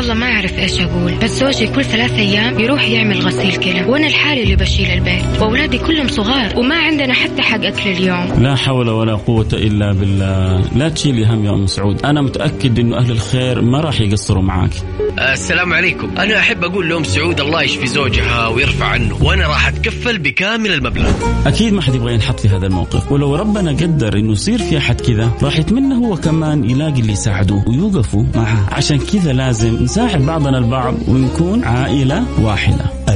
والله ما أعرف إيش أقول بس زوجي كل ثلاث أيام يروح يعمل غسيل كلى وأنا الحالي اللي بشيل البيت وأولادي كلهم صغار وما عندنا حتى حق أكل اليوم. لا حول ولا قوة إلا بالله. لا تشيلي هم يا أم سعود. أنا متأكد إنه أهل الخير ما راح يقصروا معاك. السلام عليكم. أنا أحب أقول لأم سعود الله يشفي زوجها ويرفع عنه وأنا راح أتكفل بكامل المبلغ. أكيد ما حد يبغى ينحط في هذا الموقف. ولو ربنا قدر إنه يصير في أحد كذا راح يتمنى هو كمان يلاقي اللي يساعدوه ويوقفوا معه. عشان كذا لازم نساعد بعضنا البعض ونكون عائلة واحدة.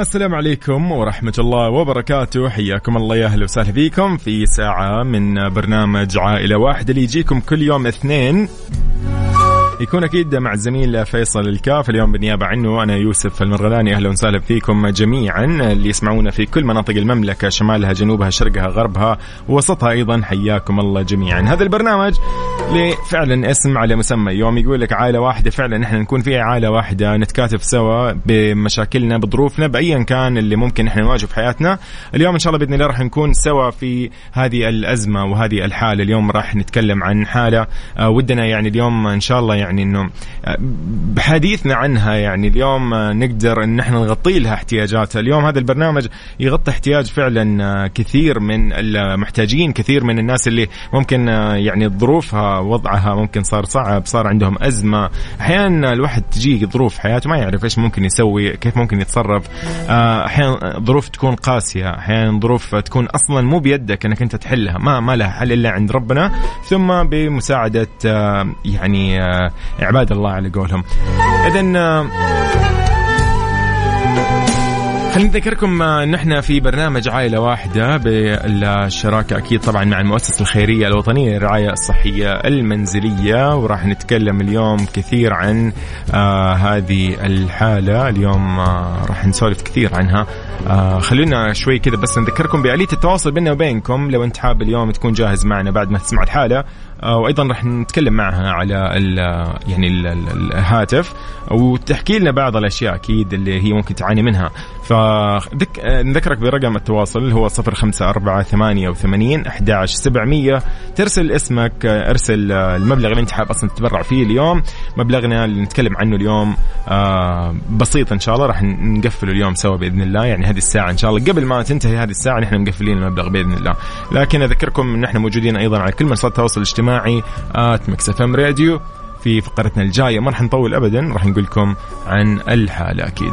السلام عليكم ورحمة الله وبركاته. حياكم الله يا أهلا وسهلا فيكم في ساعة من برنامج عائلة واحدة اللي يجيكم كل يوم اثنين. يكون أكيد مع الزميل فيصل الكاف. اليوم بالنيابة عنه أنا يوسف المرغلاني. أهلا وسهلا فيكم جميعا. اللي يسمعونا في كل مناطق المملكة شمالها جنوبها شرقها غربها ووسطها أيضا. حياكم الله جميعا. هذا البرنامج فعلا اسم على مسمى. يوم يقول لك عائلة واحدة فعلا إحنا نكون في عائلة واحدة نتكاتف سوا بمشاكلنا بظروفنا بايا كان اللي ممكن إحنا نواجهه في حياتنا. اليوم إن شاء الله بإذن الله راح نكون سوا في هذه الأزمة وهذه الحالة. اليوم راح نتكلم عن حالة آه، ودنا يعني اليوم إن شاء الله يعني إنه آه، بحديثنا عنها يعني اليوم آه، نقدر إن إحنا نغطي لها احتياجاتها. اليوم هذا البرنامج يغطي احتياج فعلا آه، كثير من المحتاجين كثير من الناس اللي ممكن يعني ظروفها وضعها ممكن صار صعب صار عندهم أزمة. أحيانا الواحد تجيه ظروف حياته ما يعرف إيش ممكن يسوي كيف ممكن يتصرف. أحيانا ظروف تكون قاسية أحيانا ظروف تكون أصلا مو بيدك إنك أنت تحلها ما ما لها حل إلا عند ربنا. ثم بمساعدة يعني عباد الله على قولهم. اذا آه، خلينا نذكركم آه، إن إحنا في برنامج عائلة واحدة بالشراكة أكيد طبعا مع المؤسسة الخيرية الوطنية للرعاية الصحية المنزلية وراح نتكلم اليوم كثير عن آه هذه الحالة. اليوم آه راح نسولف كثير عنها. آه خلونا شوي كذا بس نذكركم بآلية التواصل بيننا وبينكم. لو أنت حاب اليوم تكون جاهز معنا بعد ما تسمع الحالة آه وأيضا راح نتكلم معها على ال يعني ال الهاتف وتحكي لنا بعض الأشياء أكيد اللي هي ممكن تعاني منها. فنذكرك برقم التواصل اللي هو 05488 11700 ترسل اسمك ارسل المبلغ اللي أنت حاب أصلا تتبرع فيه اليوم. مبلغنا اللي نتكلم عنه اليوم آه بسيط إن شاء الله راح نقفله اليوم سوا بإذن الله. يعني هذه الساعة إن شاء الله. قبل ما تنتهي هذه الساعة نحن مقفلين المبلغ بإذن الله. لكن أذكركم إن إحنا موجودين أيضا على كل منصات التواصل الاجتماعي. at Mix FM Radio في فقرتنا الجاية. ما راح نطول ابدا راح نقول لكم عن الحالة أكيد.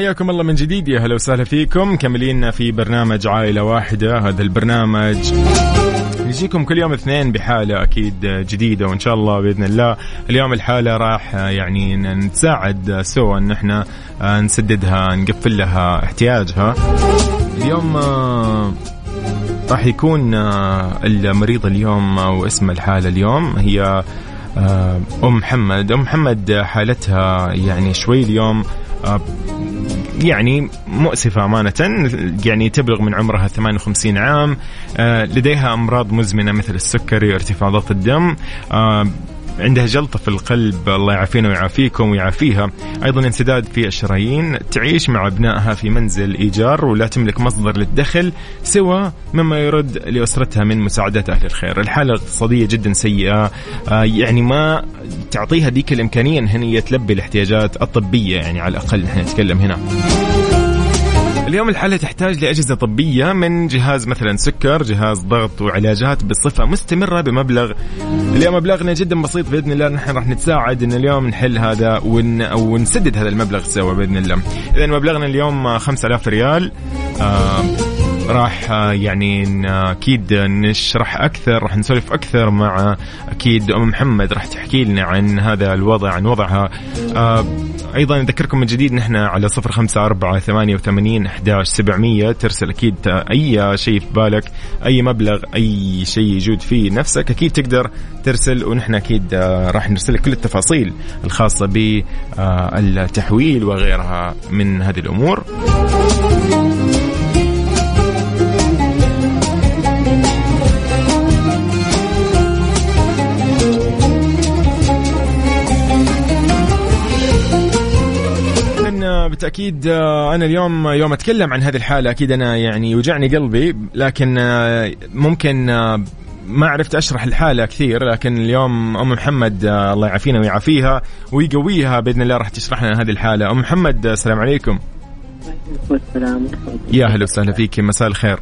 حياكم الله من جديد. يا هلا وسهلا فيكم. كملين في برنامج عائلة واحدة. هذا البرنامج نجيكم كل يوم اثنين بحالة أكيد جديدة وإن شاء الله بإذن الله اليوم الحالة راح يعني نتساعد سوا إن إحنا نسددها نقفل لها احتياجها. اليوم آه، راح يكون آه، المريض اليوم واسم الحالة اليوم هي آه، أم محمد. أم محمد حالتها يعني شوي اليوم آه، يعني مؤسفة أمانة يعني تبلغ من عمرها 58 عام آه، لديها أمراض مزمنة مثل السكري وارتفاع ضغط الدم عندها جلطة في القلب. الله يعافينا ويعافيكم ويعافيها. أيضا انسداد في الشرايين. تعيش مع أبنائها في منزل إيجار ولا تملك مصدر للدخل سوى مما يرد لأسرتها من مساعدة أهل الخير. الحالة الاقتصادية جدا سيئة. آه، يعني ما تعطيها ديك الإمكانية أن هي تلبي الاحتياجات الطبية يعني على الأقل. نحن نتكلم هنا. اليوم الحالة تحتاج لأجهزة طبية من جهاز مثلا سكر جهاز ضغط وعلاجات بصفة مستمرة بمبلغ. اليوم مبلغنا جدا بسيط بإذن الله نحن راح نتساعد أن اليوم نحل هذا ون... ونسدد هذا المبلغ سوا بإذن الله. إذا مبلغنا اليوم 5000 ريال. آه راح يعني أكيد نشرح أكثر راح نسولف أكثر مع أكيد أم محمد راح تحكي لنا عن هذا الوضع عن وضعها. آه أيضا نذكركم من جديد نحن على صفر خمسة أربعة ثمانية وثمانين أحداش سبعمية. ترسل أكيد أي شيء في بالك أي مبلغ أي شيء يجود فيه نفسك أكيد تقدر ترسل. ونحن أكيد آه، راح نرسل لك كل التفاصيل الخاصة بالتحويل وغيرها من هذه الأمور. بالتأكيد آه، أنا اليوم يوم أتكلم عن هذه الحالة أكيد أنا يعني يوجعني قلبي لكن آه، ممكن آه، ما عرفت أشرح الحالة كثير لكن اليوم أم محمد الله يعافينا ويعافيها ويقويها بإذن الله راح تشرح لنا هذه الحالة. أم محمد السلام عليكم. السلام يا أهلا وسهلا فيك مساء الخير.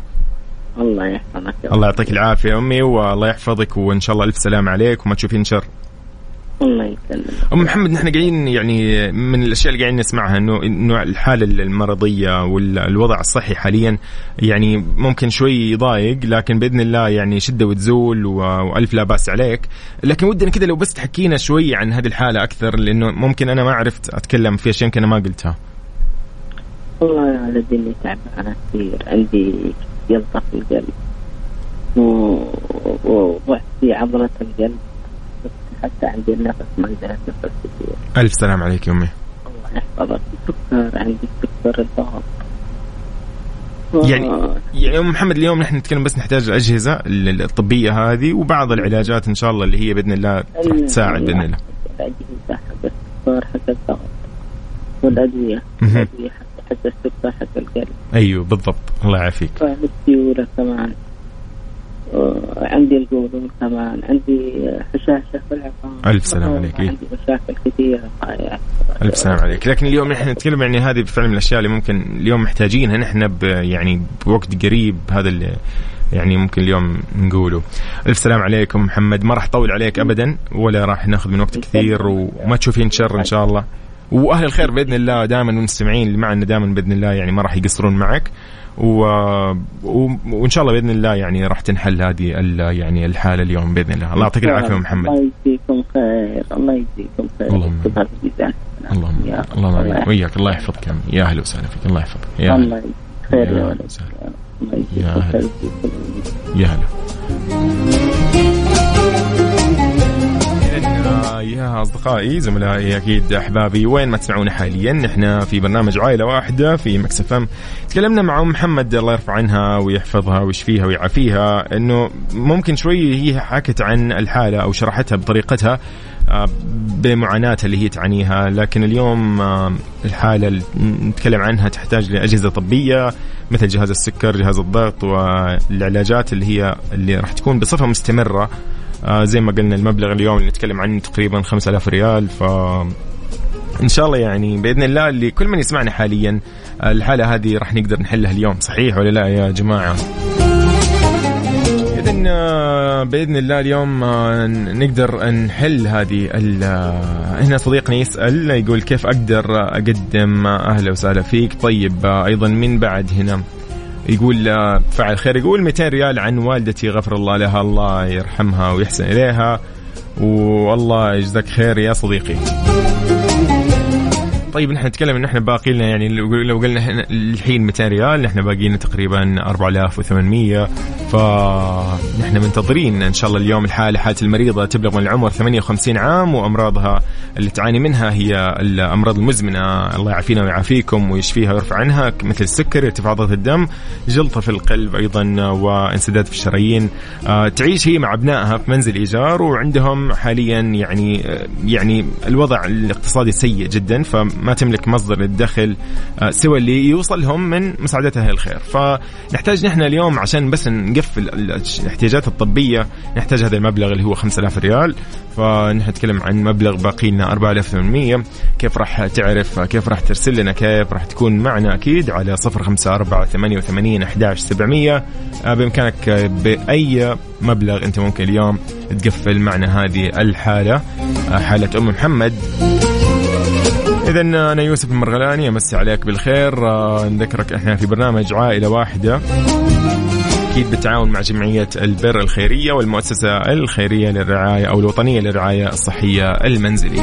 الله يحفظك. الله يعطيك العافية أمي والله يحفظك وإن شاء الله ألف سلام عليك وما تشوفين شر. الله يسلمك. أم محمد نحن قاعدين يعني من الأشياء اللي قاعدين نسمعها انه إنه الحالة المرضية والوضع الصحي حاليا يعني ممكن شوي يضايق لكن بإذن الله يعني شدة وتزول وألف لا بأس عليك. لكن ودنا كذا لو بس تحكينا شوي عن هذه الحالة أكثر لأنه ممكن أنا ما عرفت أتكلم في أشياء يمكن أنا ما قلتها. والله يا ولدي اني تعبانه كثير. عندي في القلب. وضعف في عضلة القلب. حتى عندي النفس ما أقدر اتنفس كثير ألف سلام عليك يا أمي الله يحفظك السكر عندي السكر الضغط يعني يعني أم محمد اليوم نحن نتكلم بس نحتاج الاجهزه الطبية هذه وبعض العلاجات إن شاء الله اللي هي بإذن الله تساعد بإذن الله. الأجهزة حق السكر حق الضغط والأدوية الأدوية حق السكر حق القلب. أيوه بالضبط الله يعافيك. والسيوله كمان. عندي القولون كمان عندي هشاشه في العظام ألف سلام عليك. عندي مشاكل كثيرة. ألف سلام عليك. لكن اليوم نحن نتكلم يعني هذه فعلا من الأشياء اللي ممكن اليوم محتاجينها نحن يعني بوقت قريب هذا اللي يعني ممكن اليوم نقوله. ألف سلام عليكم محمد. ما راح أطول عليك ابدا ولا راح ناخذ من وقت كثير وما تشوفين شر إن شاء الله. وأهل الخير بإذن الله دائما المستمعين اللي معنا دائما بإذن الله يعني ما راح يقصرون معك. و... و... وإن شاء الله بإذن الله يعني راح تنحل هذه ال... يعني الحالة اليوم بإذن الله. الله يعطيك العافية محمد. الله يجزيكم خير. الله يجزيكم خير. اللهم اللهم اللهم آمين. وياك الله يحفظك يا أهلا وسهلا فيك. الله يحفظك. يا الله خير يا ولد. يا هلا يا هلا يا أصدقائي زملائي أكيد أحبابي وين ما تسمعونا حاليا نحن في برنامج عائلة واحدة في مكس أم. تكلمنا مع أم محمد الله يرفع عنها ويحفظها ويشفيها ويعافيها إنه ممكن شوي هي حكت عن الحالة أو شرحتها بطريقتها آه، بمعاناتها اللي هي تعانيها لكن اليوم آه، الحالة اللي نتكلم عنها تحتاج لأجهزة طبية مثل جهاز السكر جهاز الضغط والعلاجات اللي هي اللي راح تكون بصفة مستمرة. آه زي ما قلنا المبلغ اليوم اللي نتكلم عنه تقريبا 5000 ريال ف إن شاء الله يعني بإذن الله اللي كل من يسمعنا حاليا الحالة هذه راح نقدر نحلها اليوم صحيح ولا لا يا جماعة؟ إذن آه، بإذن الله اليوم آه، نقدر نحل هذه آه، هنا صديقنا يسأل يقول كيف أقدر أقدم أهلا وسهلا فيك طيب آه، أيضا من بعد هنا يقول آه، فعل خير يقول 200 ريال عن والدتي غفر الله لها الله يرحمها ويحسن إليها والله يجزاك خير يا صديقي. طيب نحن نتكلم إن إحنا باقي لنا يعني لو قلنا الحين 200 ريال نحن باقي لنا تقريبا 4800 فنحن منتظرين إن شاء الله اليوم الحالة حالة المريضة تبلغ من العمر 58 عام وأمراضها اللي تعاني منها هي الأمراض المزمنة. الله يعافينا ويعافيكم ويشفيها ويرفع عنها مثل السكر ارتفاع ضغط الدم جلطة في القلب أيضا وانسداد في الشرايين. آه، تعيش هي مع أبنائها في منزل إيجار وعندهم حاليا يعني آه، يعني الوضع الاقتصادي سيء جدا فما تملك مصدر للدخل آه، سوى اللي يوصلهم من مساعدتها الخير. فنحتاج نحن اليوم عشان بس نقفل ال- الاحتياجات الطبية نحتاج هذا المبلغ اللي هو 5000 ريال. فنحن نتكلم عن مبلغ باقي لنا 4800 كيف راح تعرف كيف راح ترسل لنا كيف راح تكون معنا؟ أكيد على 054 88 11 700 آه، بإمكانك آه، بأي مبلغ أنت ممكن اليوم تقفل معنا هذه الحالة. آه، حالة أم محمد. إذا أنا يوسف المرغلاني أمسي عليك بالخير. آه، نذكرك إحنا في برنامج عائلة واحدة. أكيد بالتعاون مع جمعية البر الخيرية والمؤسسة الخيرية للرعاية أو الوطنية للرعاية الصحية المنزلية.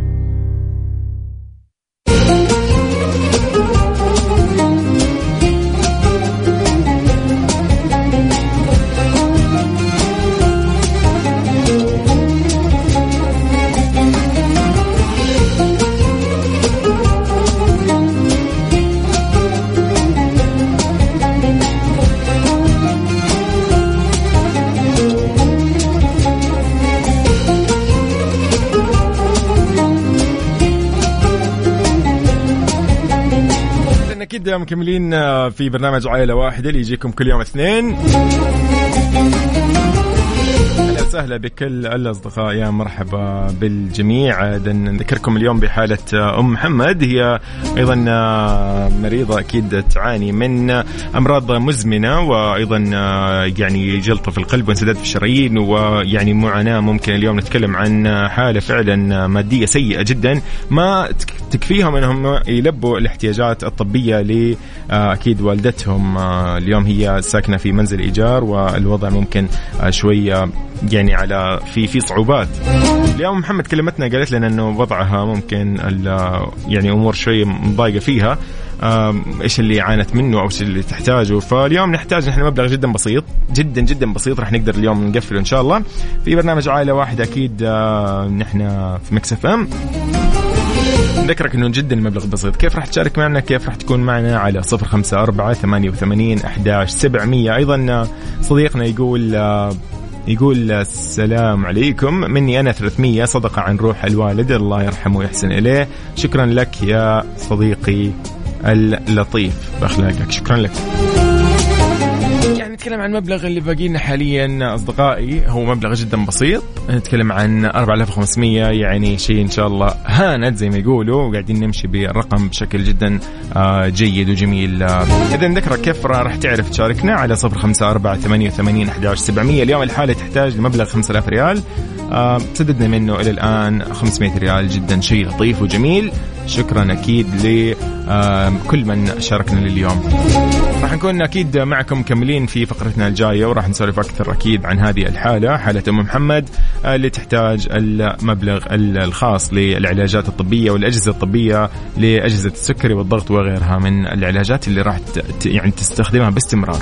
أكيد مكملين آه، في برنامج عائلة واحدة اللي يجيكم كل يوم اثنين. وسهلا بكل الأصدقاء. يا مرحبا بالجميع. نذكركم اليوم بحالة أم محمد. هي أيضا مريضة أكيد تعاني من أمراض مزمنة وأيضا يعني جلطة في القلب وانسداد في الشرايين ويعني معاناة ممكن اليوم نتكلم عن حالة فعلا مادية سيئة جدا. ما تك- تكفيهم انهم يلبوا الاحتياجات الطبية ل أكيد والدتهم. اليوم هي ساكنة في منزل إيجار والوضع ممكن شوية يعني على في في صعوبات. اليوم محمد كلمتنا قالت لنا إنه وضعها ممكن يعني أمور شوية مضايقة فيها. إيش اللي عانت منه أو إيش اللي تحتاجه. فاليوم نحتاج نحن مبلغ جدا بسيط جدا جدا بسيط راح نقدر اليوم نقفله إن شاء الله. في برنامج عائلة واحدة أكيد آه، نحن في Mix FM. نذكرك إنه جدا المبلغ بسيط. كيف راح تشارك معنا؟ كيف راح تكون معنا؟ على 054 88 11 700 أيضا صديقنا يقول آه، يقول السلام عليكم. مني أنا 300 صدقة عن روح الوالد الله يرحمه ويحسن إليه. شكرا لك يا صديقي اللطيف بأخلاقك. شكرا لك. نتكلم عن المبلغ اللي باقي لنا حاليا أصدقائي. هو مبلغ جدا بسيط. نتكلم عن 4500 يعني شيء إن شاء الله هاند زي ما يقولوا. وقاعدين نمشي بالرقم بشكل جدا آه، جيد وجميل. آه، اذا نذكرك كيف راح تعرف تشاركنا على 054 88 11 700 اليوم الحالة تحتاج لمبلغ 5000 ريال. سددنا منه إلى الآن 500 ريال جدا شيء لطيف وجميل. شكرا أكيد لكل من شاركنا لليوم. راح نكون أكيد معكم مكملين في فقرتنا الجاية وراح نسولف أكثر أكيد عن هذه الحالة. حالة أم محمد آه، اللي تحتاج المبلغ الخاص للعلاجات الطبية والأجهزة الطبية لأجهزة السكري والضغط وغيرها من العلاجات اللي راح يعني تستخدمها باستمرار.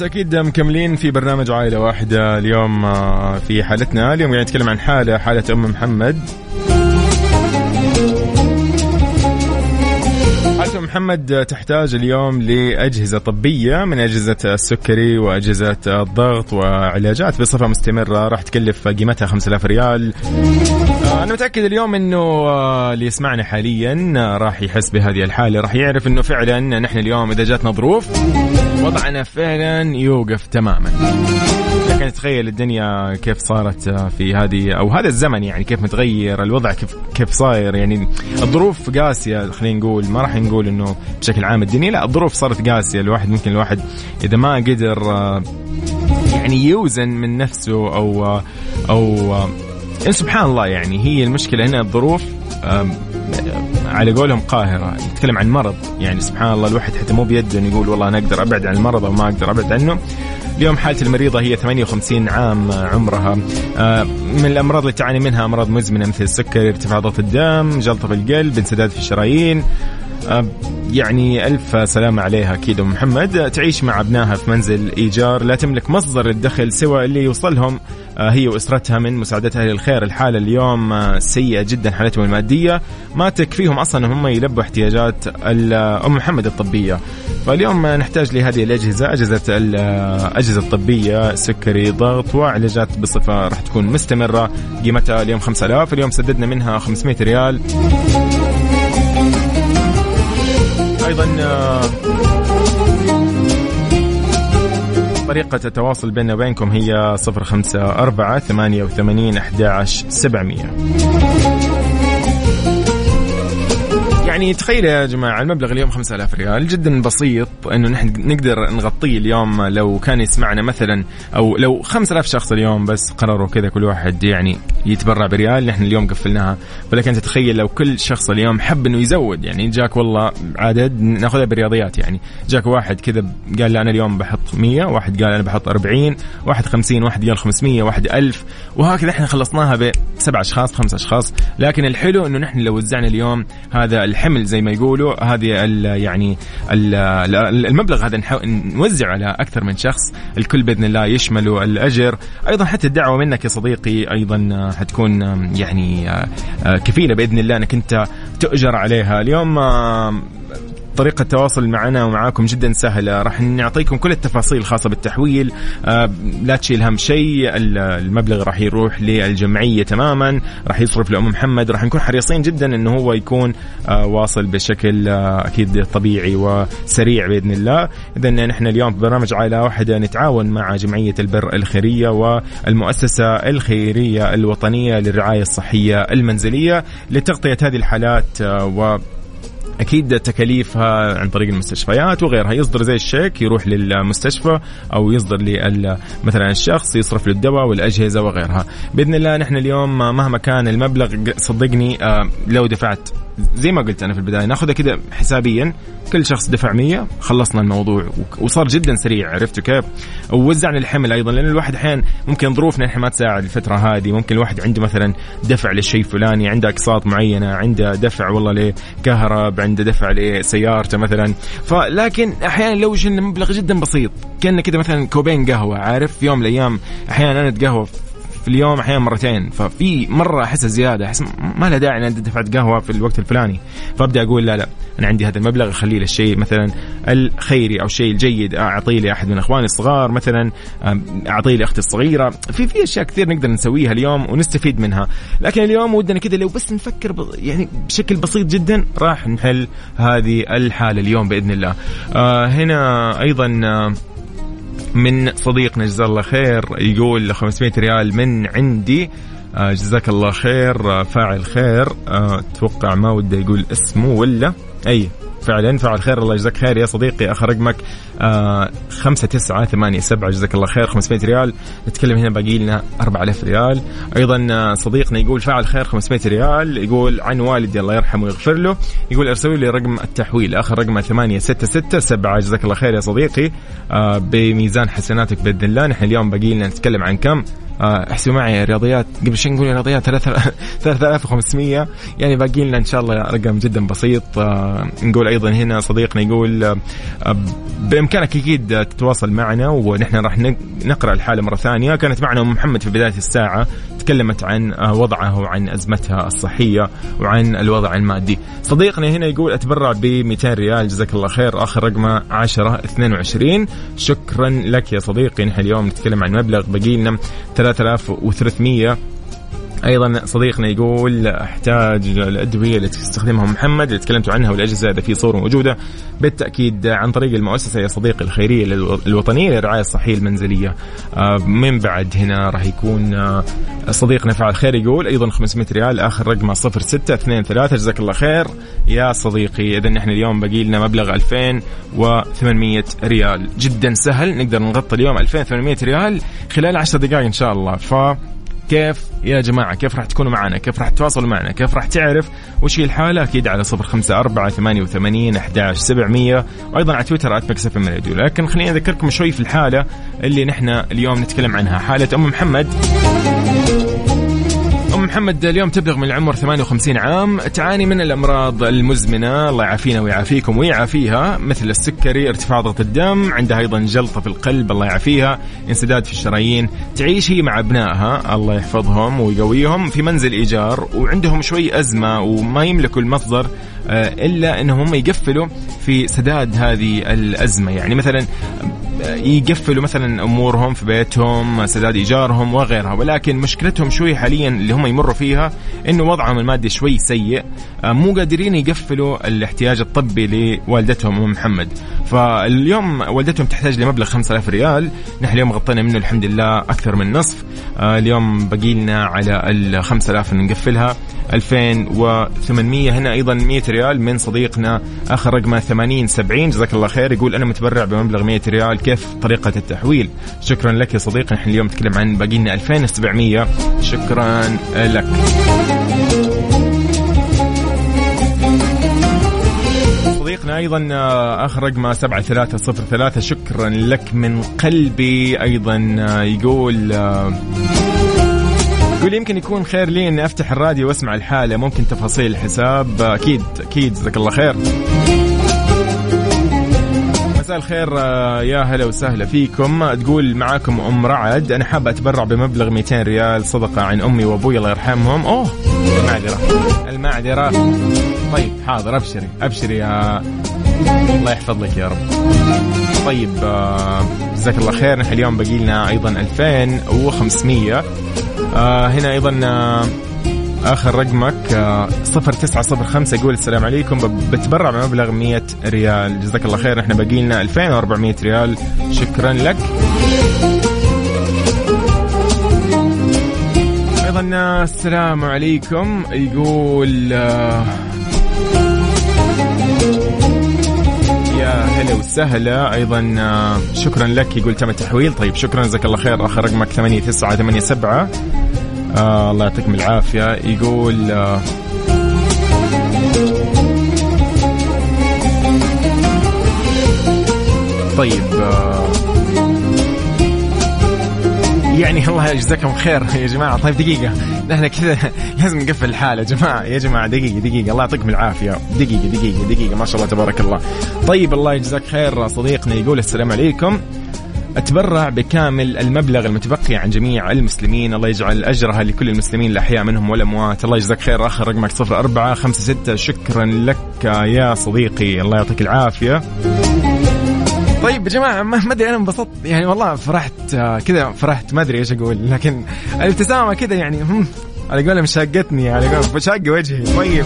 بالتأكيد مكملين في برنامج عائلة واحدة اليوم آه، في حالتنا. اليوم قاعد نتكلم عن حالة حالة أم محمد. حالة محمد تحتاج اليوم لأجهزة طبية من أجهزة السكري وأجهزة الضغط وعلاجات بصفة مستمرة. راح تكلف قيمتها 5000 ريال. آه، أنا متأكد اليوم أنه آه، اللي يسمعنا حاليا راح يحس بهذه الحالة راح يعرف أنه فعلا نحن اليوم إذا جاتنا ظروف وضعنا فعلا يوقف تماما. لكن تخيل الدنيا كيف صارت في هذه أو هذا الزمن يعني كيف متغير الوضع كيف كيف صاير يعني الظروف قاسية خلينا نقول ما راح نقول إنه بشكل عام الدنيا لا الظروف صارت قاسية الواحد ممكن الواحد إذا ما قدر يعني يوزن من نفسه أو أو سبحان الله يعني هي المشكلة هنا الظروف على قولهم قاهرة. يتكلم عن مرض. يعني سبحان الله الواحد حتى مو بيده إنه يقول والله أنا أقدر أبعد عن المرض أو ما أقدر أبعد عنه. اليوم حالة المريضة هي 58 عام عمرها. آه، من الأمراض اللي تعاني منها أمراض مزمنة مثل السكر ارتفاع ضغط الدم جلطة في القلب انسداد في الشرايين. آه، يعني ألف سلامة عليها أكيد محمد. تعيش مع أبنائها في منزل إيجار. لا تملك مصدر الدخل سوى اللي يوصلهم هي وأسرتها من مساعدتها للخير الحالة اليوم آه، سيئة جدا حالتهم المادية. ما تكفيهم أصلا هم يلبوا احتياجات أم محمد الطبية. فاليوم نحتاج لهذه الأجهزة أجهزة الأجهزة الطبية سكري ضغط وعلاجات بصفة راح تكون مستمرة. قيمتها اليوم 5000 اليوم سددنا منها 500 ريال. أيضا طريقة التواصل بيننا وبينكم هي 054 88 11 700 يعني تخيل يا جماعة المبلغ اليوم 5000 ريال جدا بسيط إنه نحن نقدر نغطيه اليوم لو كان يسمعنا مثلا أو لو 5000 شخص اليوم بس قرروا كذا كل واحد يعني يتبرع بريال نحن اليوم قفلناها. ولكن تتخيل لو كل شخص اليوم حب إنه يزود يعني جاك والله عدد نأخذها بالرياضيات يعني. جاك واحد كذا قال أنا اليوم بحط 100 واحد قال أنا بحط 40 واحد 50 واحد قال 500 واحد 1000 وهكذا إحنا خلصناها بسبع أشخاص خمس أشخاص. لكن الحلو إنه نحن لو وزعنا اليوم هذا الحمل زي ما يقولوا. هذه ال يعني ال المبلغ هذا نوزع على أكثر من شخص. الكل بإذن الله يشمل الأجر. أيضا حتى الدعوة منك يا صديقي أيضا حتكون يعني آه، كفيلة بإذن الله إنك أنت تؤجر عليها. اليوم طريقة التواصل معنا ومعاكم جدا سهلة. راح نعطيكم كل التفاصيل الخاصة بالتحويل. آه لا تشيل هم شيء. المبلغ راح يروح للجمعية تماما. راح يصرف لأم محمد. راح نكون حريصين جدا أنه هو يكون آه واصل بشكل آه أكيد طبيعي وسريع بإذن الله. إذا نحن اليوم في برنامج عائلة واحدة نتعاون مع جمعية البر الخيرية والمؤسسة الخيرية الوطنية للرعاية الصحية المنزلية لتغطية هذه الحالات و أكيد تكاليفها عن طريق المستشفيات وغيرها. يصدر زي الشيك يروح للمستشفى أو يصدر مثلا الشخص يصرف له الدواء والأجهزة وغيرها. بإذن الله نحن اليوم مهما كان المبلغ صدقني آه، لو دفعت زي ما قلت أنا في البداية ناخذها كذا حسابيا. كل شخص دفع 100 خلصنا الموضوع وصار جدا سريع عرفتوا كيف؟ ووزعنا الحمل أيضا لأن الواحد أحيانا ممكن ظروفنا إحنا ما تساعد الفترة هذه. ممكن الواحد عنده مثلا دفع للشيء الفلاني عنده أقساط معينة عنده دفع والله لكهرب عنده دفع لسيارته مثلا. فلكن أحيانا لو شلنا مبلغ جدا بسيط كان كذا مثلا كوبين قهوة عارف؟ في يوم من الأيام أحيانا أنا أتقهوى اليوم أحيانا مرتين. ففي مرة احسها زيادة أحس ما لها داعي إن انت دفعت قهوة في الوقت الفلاني. فأبدأ أقول لا لا أنا عندي هذا المبلغ اخليه للشيء مثلا الخيري أو الشيء الجيد أعطيه لأحد من أخواني الصغار مثلا أعطيه لأختي الصغيرة. في في أشياء كثير نقدر نسويها اليوم ونستفيد منها. لكن اليوم ودنا كذا لو بس نفكر يعني بشكل بسيط جدا راح نحل هذه الحالة اليوم بإذن الله. آه هنا أيضا آه من صديقنا جزاه الله خير يقول 500 ريال من عندي. آه، جزاك الله خير آه، فاعل خير. أتوقع آه، ما وده يقول اسمه ولا؟ أي. فعلا فعل خير الله يجزاك خير يا صديقي. اخر رقمك آه خمسة تسعة ثمانية سبعة. جزاك الله خير. 500 ريال. نتكلم هنا باقي لنا 4000 ريال. أيضا آه صديقنا يقول فعل خير 500 ريال. يقول عن والدي الله يرحمه ويغفر له. يقول ارسلوا لي رقم التحويل. اخر رقمه 8667 جزاك الله خير يا صديقي. آه بميزان حسناتك بإذن الله. نحن اليوم باقي لنا نتكلم عن كم؟ احسبوا معي رياضيات. قبل شوي نقول رياضيات 3500 يعني باقي لنا إن شاء الله رقم جدا بسيط. آه، نقول أيضا هنا صديقنا يقول آه، بإمكانك أكيد تتواصل معنا ونحن راح نقرأ الحالة مرة ثانية. كانت معنا أم محمد في بداية الساعة تكلمت عن وضعها وعن أزمتها الصحية وعن الوضع المادي. صديقنا هنا يقول أتبرع ب 200 ريال جزاك الله خير. آخر رقمه 10 22 شكرا لك يا صديقي. نحن اليوم نتكلم عن مبلغ بقي لنا 3300 أيضا صديقنا يقول أحتاج الادويه اللي تستخدمها محمد اللي تكلمتوا عنها والأجهزة اذا في صورة موجودة. بالتأكيد عن طريق المؤسسة يا صديقي الخيرية الوطنية للرعايه الصحية المنزلية. آه، من بعد هنا راح يكون آه، صديقنا فعل خير يقول أيضا 500 ريال آخر رقمه 0623 جزاك الله خير. يا صديقي اذا نحن اليوم باقي لنا مبلغ 2800 ريال. جدا سهل نقدر نغطي اليوم 2800 ريال خلال 10 دقائق إن شاء الله. ف كيف يا جماعة؟ كيف راح تكونوا معنا؟ كيف راح تتواصلوا معنا؟ كيف راح تعرف وش هي الحالة؟ أكيد على صفر خمسة أربعة ثمانية وثمانين أحداش سبعمية. وأيضا على تويتر أت مكسف من لكن خليني أذكركم شوي في الحالة اللي نحن اليوم نتكلم عنها. حالة أم محمد. أم محمد اليوم تبلغ من العمر 58 عام. تعاني من الأمراض المزمنة. الله يعافينا ويعافيكم ويعافيها. مثل السكري ارتفاع ضغط الدم عندها أيضا جلطة في القلب. الله يعافيها. انسداد في الشرايين. تعيش هي مع أبنائها. الله يحفظهم ويقويهم. في منزل إيجار وعندهم شوي أزمة وما يملكوا المصدر آه، إلا أنهم يقفلوا في سداد هذه الأزمة. يعني مثلا يقفلوا مثلا أمورهم في بيتهم سداد إيجارهم وغيرها. ولكن مشكلتهم شوي حاليا اللي هم يمروا فيها إنه وضعهم المادي شوي سيء. آه، مو قادرين يقفلوا الاحتياج الطبي لوالدتهم أم محمد. فاليوم والدتهم تحتاج لمبلغ 5000 ريال. نحن اليوم غطينا منه الحمد لله أكثر من نصف. آه، اليوم باقي لنا على ال 5000 نقفلها. 2800 هنا أيضا 100 ريال من صديقنا آخر رقمه 80 70 جزاك الله خير. يقول أنا متبرع بمبلغ 100 ريال. كيف طريقة التحويل. شكرا لك يا صديقي نحن اليوم نتكلم عن باقي لنا 2700 شكرا لك. صديقنا أيضا آه، اخر رقمه 7303 شكرا لك من قلبي أيضا آه، يقول آه، يقول يمكن يكون خير لي إني أفتح الراديو وأسمع الحالة. ممكن تفاصيل الحساب أكيد أكيد. جزاك الله خير. مساء الخير آه، يا هلا وسهلا فيكم. تقول معاكم أم رعد. أنا حابه أتبرع بمبلغ 200 ريال صدقة عن أمي وأبوي الله يرحمهم. أوه المعذرة المعذرة. طيب حاضر أبشري أبشري يا الله يحفظ لك يا رب. طيب آه، جزاك الله خير. نحن اليوم باقي لنا أيضا 2500 آه هنا أيضا آخر رقمك آه صفر تسعة صفر خمسة يقول السلام عليكم. بتبرع بمبلغ 100 ريال. جزاك الله خير. إحنا باقي لنا 2400 ريال. شكرا لك. أيضا آه، السلام عليكم. يقول آه هلا وسهلا. أيضا آه، شكرا لك. يقول تم التحويل. طيب شكرا. جزاك الله خير. آخر رقمك 8987 آه الله يعطيكم العافية. يقول آه طيب آه يعني الله يجزاكم خير يا جماعة. طيب دقيقة. نحن كذا لازم نقفل الحاله يا جماعة. يا جماعة دقيقة دقيقة. الله يعطيكم العافية. دقيقة دقيقة دقيقة. ما شاء الله تبارك الله. طيب الله يجزاك خير صديقنا. يقول السلام عليكم. أتبرع بكامل المبلغ المتبقي عن جميع المسلمين. الله يجعل أجرها لكل المسلمين الأحياء منهم والأموات. الله يجزاك خير. آخر رقمك صفر أربعة خمسة ستة. شكرا لك يا صديقي. الله يعطيك العافية. طيب يا جماعة ما أدري أنا انبسطت. يعني والله فرحت آه، كذا فرحت. ما أدري إيش أقول. لكن الابتسامة كذا يعني على قولهم شاقتني على قولهم شاق وجهي. طيب.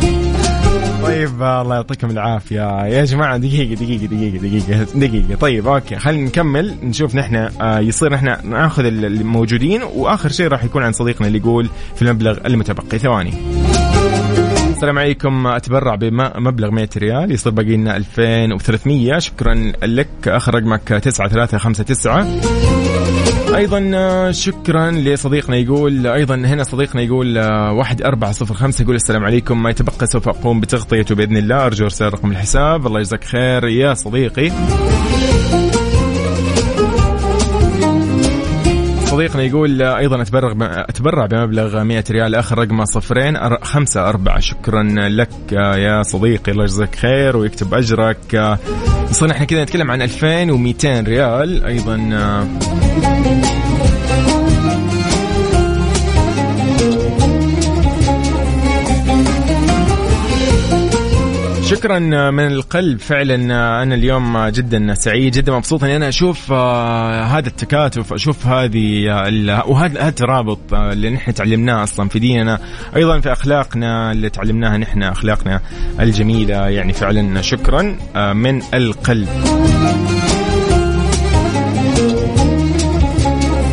طيب الله يعطيكم العافية. يا جماعة دقيقة دقيقة دقيقة دقيقة دقيقة. طيب أوكي خلينا نكمل. نشوف نحن آه يصير نحن نأخذ الموجودين وآخر شيء راح يكون عن صديقنا اللي يقول في المبلغ المتبقي. ثواني. السلام عليكم. أتبرع بمبلغ 100 ريال يصير باقي لنا 2300 شكرا لك. أخر رقمك 9359 أيضا آه، شكرا لصديقنا يقول أيضا هنا صديقنا يقول آه، واحد أربعة صفر خمسة يقول السلام عليكم. ما يتبقى سوف أقوم بتغطيته بإذن الله. أرجو إرسال رقم الحساب. الله يجزاك خير يا صديقي. صديقنا يقول أيضا أتبرع أتبرع بمبلغ 100 ريال آخر رقمه صفرين خمسة أربعة. شكرا لك يا صديقي الله يجزاك خير ويكتب أجرك. وصلنا إحنا كذا نتكلم عن 2200 ريال أيضا شكرا من القلب. فعلا أنا اليوم جدا سعيد جدا مبسوط إني أنا أشوف آه، هذا التكاتف أشوف هذه آه، وهذا هذا الترابط آه، اللي نحن تعلمناه أصلا في ديننا أيضا في أخلاقنا اللي تعلمناها نحن أخلاقنا الجميلة. يعني فعلا شكرا آه، من القلب.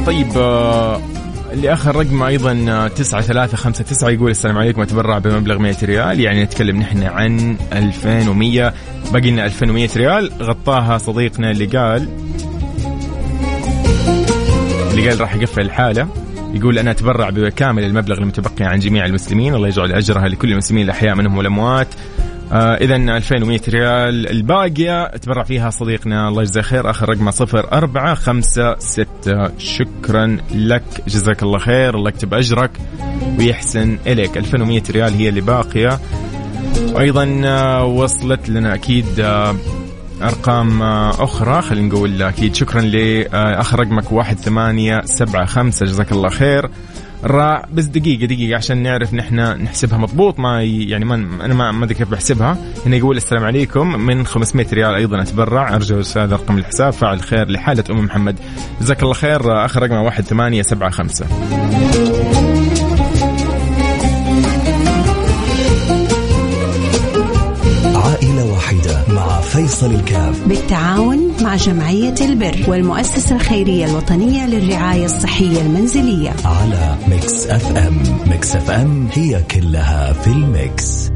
طيب آه، اللي آخر رقم أيضا تسعة ثلاثة خمسة تسعة يقول السلام عليكم أتبرع بمبلغ 100 ريال. يعني نتكلم نحن عن 2100 باقي لنا 2100 ريال. غطاها صديقنا اللي قال اللي قال راح يقفل الحالة. يقول أنا أتبرع بكامل المبلغ المتبقي عن جميع المسلمين. الله يجعل أجرها لكل المسلمين الأحياء منهم والأموات. آه اذا 2100 ريال. الباقية تبرع فيها صديقنا الله يجزاه خير آخر رقمه صفر أربعة خمسة ستة. شكرا لك جزاك الله خير الله يكتب أجرك ويحسن إليك. 2100 ريال هي اللي باقية. وأيضا آه، وصلت لنا أكيد آه، أرقام أخرى. خلينا نقول أكيد شكرا لآخر رقمك واحد ثمانية سبعة خمسة. جزاك الله خير. را بس دقيقة دقيقة عشان نعرف نحن نحسبها مضبوط. ما يعني ما أنا ما ما أدري كيف بحسبها. هنا يقول السلام عليكم. من 500 ريال أيضا أتبرع. أرجو أستاذ رقم الحساب. فعل خير لحالة أم محمد. جزاك الله خير. آخر رقمه 1875 مع فيصل الكاف. بالتعاون مع جمعية البر والمؤسسة الخيرية الوطنية للرعاية الصحية المنزلية. على Mix FM. Mix FM هي كلها في ال mix.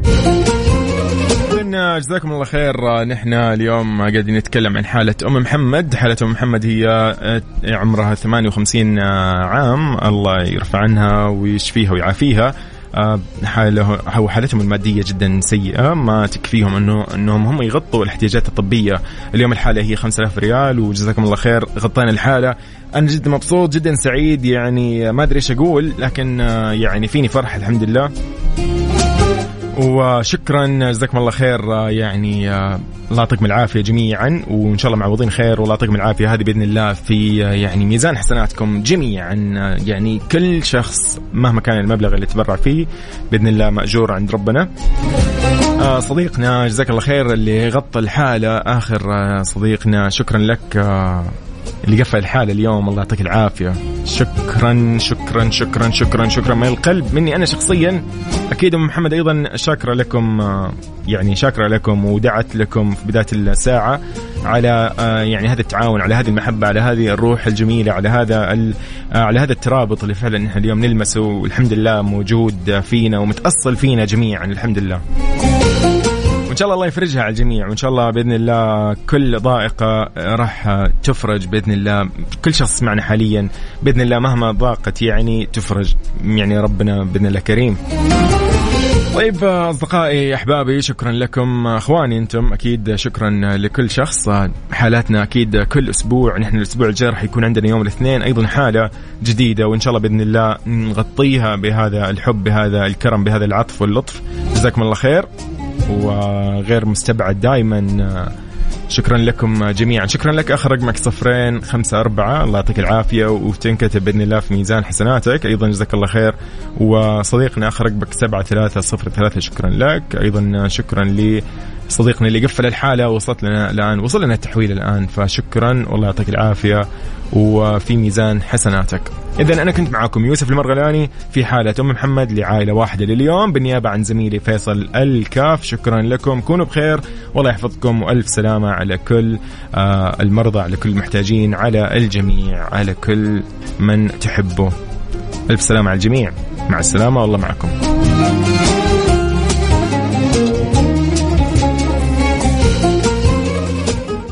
جزاكم الله خير. نحن اليوم قاعدين نتكلم عن حالة أم محمد. حالة أم محمد هي آه، عمرها 58 عام. الله يرفع عنها ويشفيها ويعافيها. آه، حالتهم المادية جدا سيئة. ما تكفيهم انه أنهم هم يغطوا الاحتياجات الطبية. اليوم الحالة هي 5000 ريال وجزاكم الله خير غطينا الحالة. أنا جدا مبسوط جدا سعيد يعني ما أدري إيش أقول لكن آه، يعني فيني فرح الحمد لله. وشكرا جزاكم الله خير يعني الله يعطيكم العافية جميعا وإن شاء الله معوضين خير والله يعطيكم العافية هذه بإذن الله في آه، يعني ميزان حسناتكم جميعا آه، يعني كل شخص مهما كان المبلغ اللي تبرع فيه بإذن الله مأجور عند ربنا. آه، صديقنا جزاك الله خير اللي غطى الحالة آخر صديقنا شكرا لك اللي قفل الحاله اليوم. الله يعطيك العافية. شكرا شكرا شكرا شكرا شكرا. من القلب مني أنا شخصيا. أكيد أم محمد أيضا شاكرة لكم آه، يعني شاكرة لكم ودعت لكم في بداية الساعة على آه، يعني هذا التعاون على هذه المحبة على هذه الروح الجميلة على هذا آه، على هذا الترابط اللي فعلا نحن اليوم نلمسه. والحمد لله موجود فينا ومتأصل فينا جميعا الحمد لله. وإن شاء الله الله يفرجها على الجميع وإن شاء الله بإذن الله كل ضائقة راح تفرج بإذن الله كل شخص معنا حاليا بإذن الله مهما ضاقت يعني تفرج يعني ربنا بإذن الله كريم. طيب أصدقائي أحبابي شكرا لكم. أخواني أنتم أكيد شكرا لكل شخص. حالاتنا أكيد كل أسبوع نحن الأسبوع الجاي راح يكون عندنا يوم الاثنين أيضا حالة جديدة وإن شاء الله بإذن الله نغطيها بهذا الحب بهذا الكرم بهذا العطف واللطف. جزاكم الله خير. وغير مستبعد دائما شكرا لكم جميعا. شكرا لك اخر رقمك صفرين خمسة أربعة. الله يعطيك العافية وتنكتب بإذن الله في ميزان حسناتك. أيضا جزاك الله خير. وصديقنا اخر رقمك سبعة ثلاثة صفر ثلاثة شكرا لك. أيضا شكرا لصديقنا اللي قفل الحالة وصلت لنا الآن وصل لنا التحويل الآن فشكرا والله يعطيك العافية وفي ميزان حسناتك. إذا أنا كنت معاكم يوسف المرغلاني في حالة أم محمد لعائلة واحدة لليوم بالنيابة عن زميلي فيصل الكاف. شكرا لكم كونوا بخير والله يحفظكم وألف سلامة على كل آه المرضى على كل المحتاجين على الجميع على كل من تحبه. ألف سلامة على الجميع. مع السلامة والله معكم.